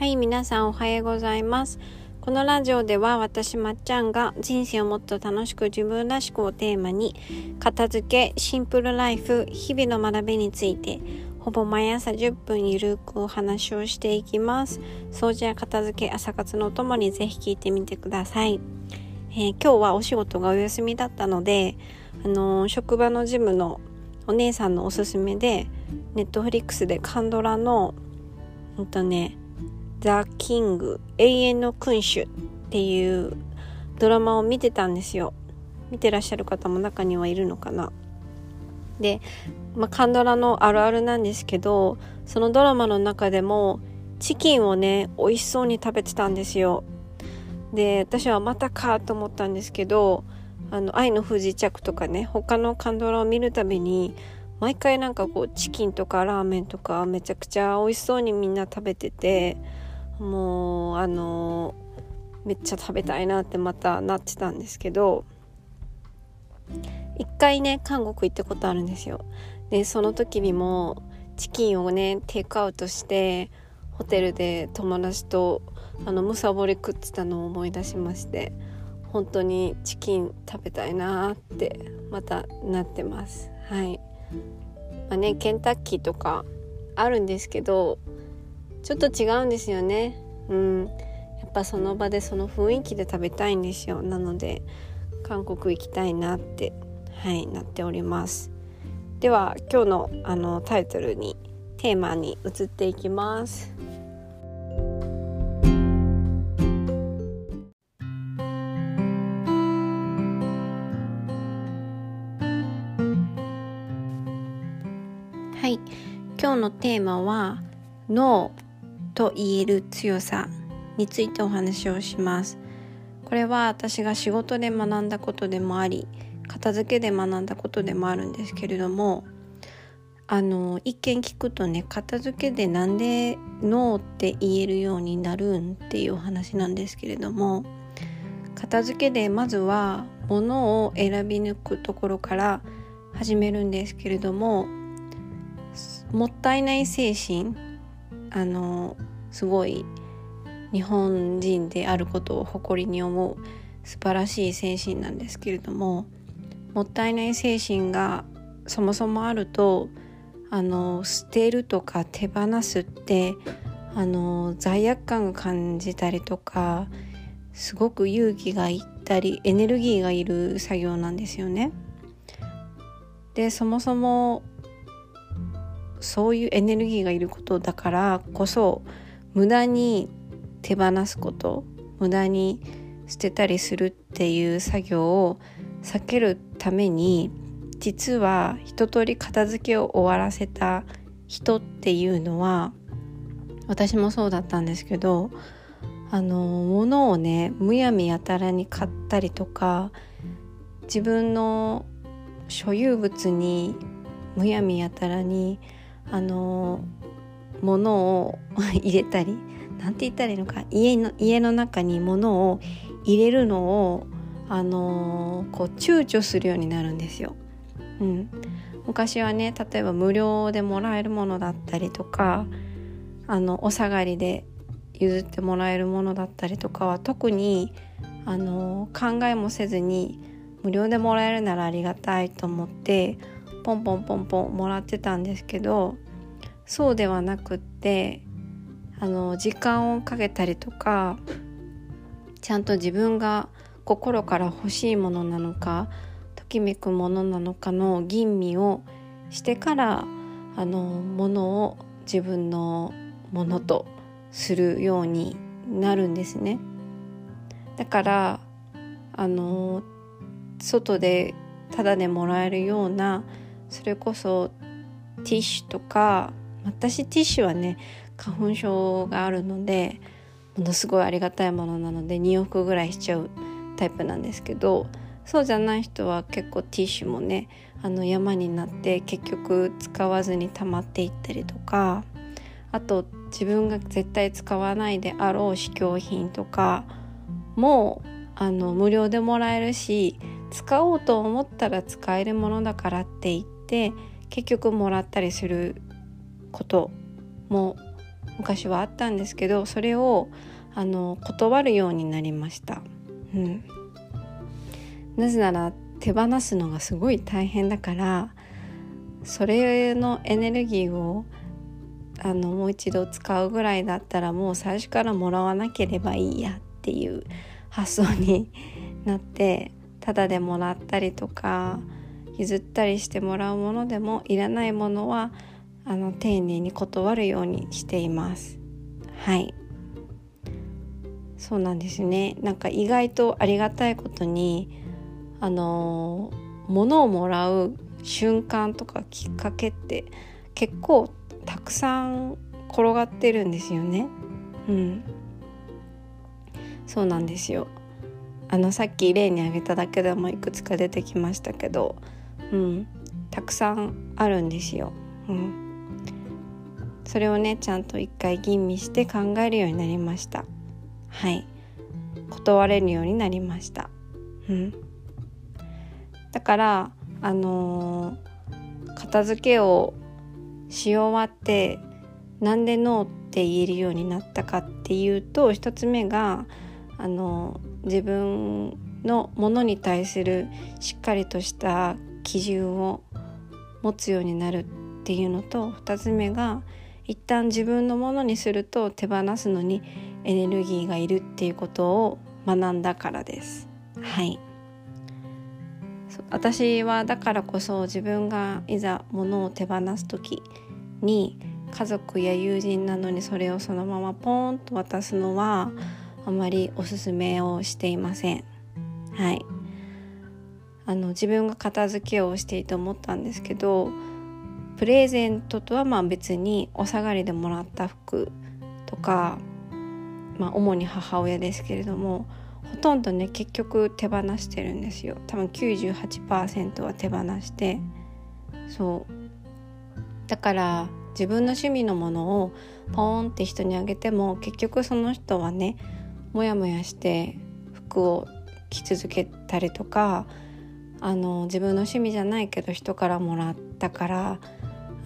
はい皆さんおはようございます。このラジオでは私まっちゃんが人生をもっと楽しく自分らしくをテーマに片付けシンプルライフ日々の学びについてほぼ毎朝10分ゆるくお話をしていきます。掃除や片付け朝活のお供にぜひ聞いてみてください、えー、今日はお仕事がお休みだったのであのー、職場のジムのお姉さんのおすすめでネットフリックスでカンドラのうんとねザ・キング永遠の君主っていうドラマを見てたんですよ。見てらっしゃる方も中にはいるのかな。で、まあ、カンドラのあるあるなんですけどそのドラマの中でもチキンをね美味しそうに食べてたんですよ。で私はまたかと思ったんですけどあの愛の不時着とかね他のカンドラを見るたびに毎回なんかこうチキンとかラーメンとかめちゃくちゃ美味しそうにみんな食べててもうあのめっちゃ食べたいなってまたなってたんですけど一回ね韓国行ったことあるんですよ。でその時にもチキンをねテイクアウトしてホテルで友達とあのむさぼり食ってたのを思い出しまして本当にチキン食べたいなってまたなってます。はい。まあねケンタッキーとかあるんですけどちょっと違うんですよね。うん。やっぱその場でその雰囲気で食べたいんですよ。なので韓国行きたいなってはいなっております。では今日のあのタイトルにテーマに移っていきます。はい。今日のテーマは「ノー」と言える強さについてお話をします。これは私が仕事で学んだことでもあり片付けで学んだことでもあるんですけれどもあの一見聞くとね片付けでなんでノーって言えるようになるんっていうお話なんですけれども片付けでまずは物を選び抜くところから始めるんですけれどももったいない精神あのすごい日本人であることを誇りに思う素晴らしい精神なんですけれどももったいない精神がそもそもあるとあの捨てるとか手放すってあの罪悪感が感じたりとかすごく勇気がいったりエネルギーがいる作業なんですよね。でそもそもそういうエネルギーがいることだからこそ無駄に手放すこと無駄に捨てたりするっていう作業を避けるために実は一通り片付けを終わらせた人っていうのは私もそうだったんですけどあの物をねむやみやたらに買ったりとか自分の所有物にむやみやたらにあの物を入れたり何て言ったらいいのか家の家の中に物を入れるのをあのこう躊躇するようになるんですよ。うん、昔はね例えば無料でもらえるものだったりとかあのお下がりで譲ってもらえるものだったりとかは特にあの考えもせずに無料でもらえるならありがたいと思ってポンポンポンポンもらってたんですけどそうではなくってあの時間をかけたりとかちゃんと自分が心から欲しいものなのかときめくものなのかの吟味をしてからあのものを自分のものとするようになるんですね。だからあの外でタダでもらえるようなそれこそティッシュとか私ティッシュはね花粉症があるのでものすごいありがたいものなので2往復ぐらいしちゃうタイプなんですけどそうじゃない人は結構ティッシュもねあの山になって結局使わずに溜まっていったりとかあと自分が絶対使わないであろう試供品とかもあの無料でもらえるし使おうと思ったら使えるものだからって言って結局もらったりすることも昔はあったんですけどそれをあの断るようになりました。うん、なぜなら手放すのがすごい大変だからそれのエネルギーをあのもう一度使うぐらいだったらもう最初からもらわなければいいやっていう発想に なってただでもらったりとか譲ったりしてもらうものでもいらないものはあの丁寧に断るようにしていますはいそうなんですねなんか意外とありがたいことにあの物をもらう瞬間とかきっかけって結構たくさん転がってるんですよね。うん、そうなんですよ。あのさっき例に挙げただけでもいくつか出てきましたけど、うん、たくさんあるんですよ。うん、それをねちゃんと一回吟味して考えるようになりました。はい、断れるようになりました。うん、だからあのー、片付けをし終わってなんでノーって言えるようになったかっていうと一つ目があの自分のものに対するしっかりとした基準を持つようになるっていうのと2つ目が一旦自分のものにすると手放すのにエネルギーがいるっていうことを学んだからです。はい私はだからこそ自分がいざ物を手放す時に家族や友人なのにそれをそのままポーンと渡すのはあまりおすすめをしていません。はいあの自分が片付けをしていて思ったんですけどプレゼントとはまあ別にお下がりでもらった服とか、まあ、主に母親ですけれどもほとんどね結局手放してるんですよ。多分98%は手放して。そう。だから自分の趣味のものをポーンって人にあげても結局その人はねモヤモヤして服を着続けたりとかあの自分の趣味じゃないけど人からもらったから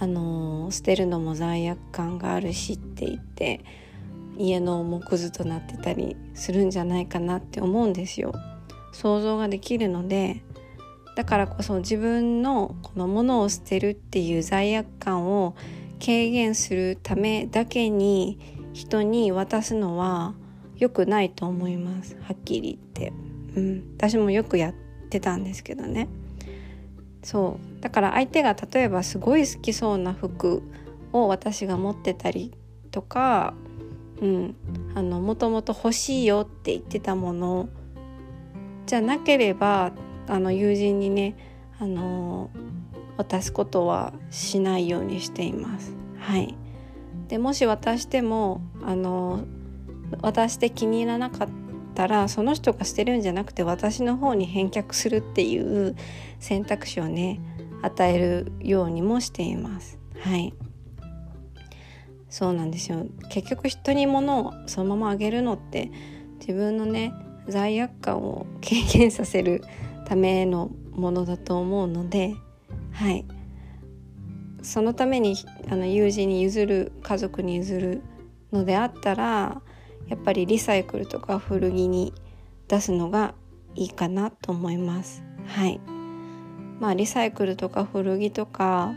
あの捨てるのも罪悪感があるしって言って家の木図となってたりするんじゃないかなって思うんですよ。想像ができるのでだからこそ自分のこのものを捨てるっていう罪悪感を軽減するためだけに人に渡すのは良くないと思います。はっきり言って、うん、私もよくやってたんですけどね。そうだから相手が例えばすごい好きそうな服を私が持ってたりとかうん、あのもともと欲しいよって言ってたものじゃなければあの友人にねあの渡すことはしないようにしています。はい、でもし渡してもあの渡して気に入らなかったたらその人が捨てるんじゃなくて私の方に返却するっていう選択肢をね与えるようにもしています。はい。そうなんですよ。結局人に物をそのままあげるのって自分のね罪悪感を軽減させるためのものだと思うのではい。そのためにあの友人に譲る家族に譲るのであったらやっぱりリサイクルとか古着に出すのがいいかなと思います。はいまあリサイクルとか古着とか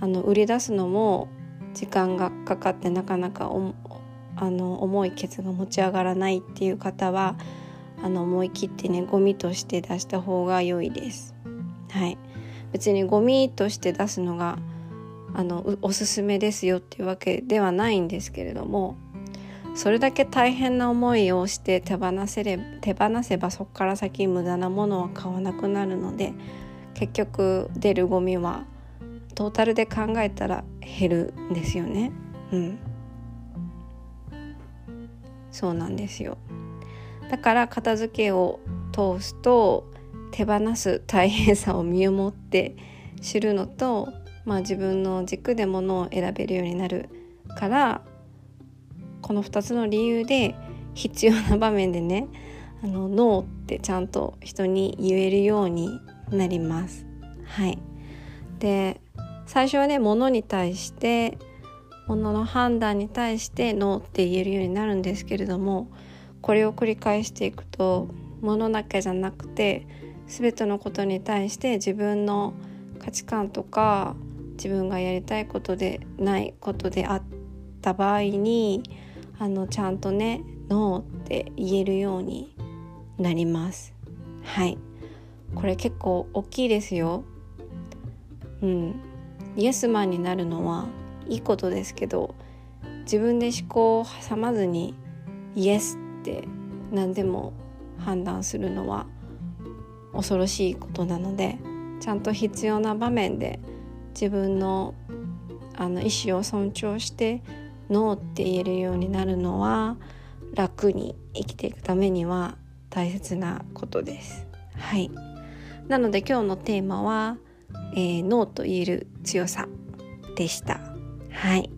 あの売り出すのも時間がかかってなかなかあの重いケツが持ち上がらないっていう方はあの思い切ってねゴミとして出した方が良いです。はい、別にゴミとして出すのがあのおすすめですよっていうわけではないんですけれどもそれだけ大変な思いをして手放せれ手放せばそこから先無駄なものは買わなくなるので結局出るゴミはトータルで考えたら減るんですよね。うん、そうなんですよだから片付けを通すと手放す大変さを身をもって知るのと、まあ、自分の軸でものを選べるようになるからこの2つの理由で必要な場面でねあのノーってちゃんと人に言えるようになります。はい、で最初はね物に対してものの判断に対してノーって言えるようになるんですけれどもこれを繰り返していくと物だけじゃなくて全てのことに対して自分の価値観とか自分がやりたいことでないことであった場合にあのちゃんとねノーって言えるようになります。はい。これ結構大きいですよ。うん。イエスマンになるのはいいことですけど自分で思考を挟まずにイエスって何でも判断するのは恐ろしいことなのでちゃんと必要な場面で自分のあの意思を尊重してノーって言えるようになるのは楽に生きていくためには大切なことです。はいなので今日のテーマは、えー、ノーと言える強さでした。はい。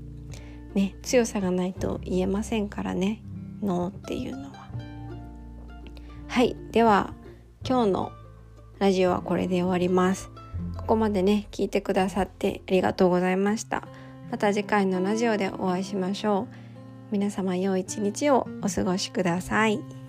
ね、強さがないと言えませんからね、ノーっていうのは。はい、では今日のラジオはこれで終わります。ここまでね、聞いてくださってありがとうございました。また次回のラジオでお会いしましょう。皆様良い一日をお過ごしください。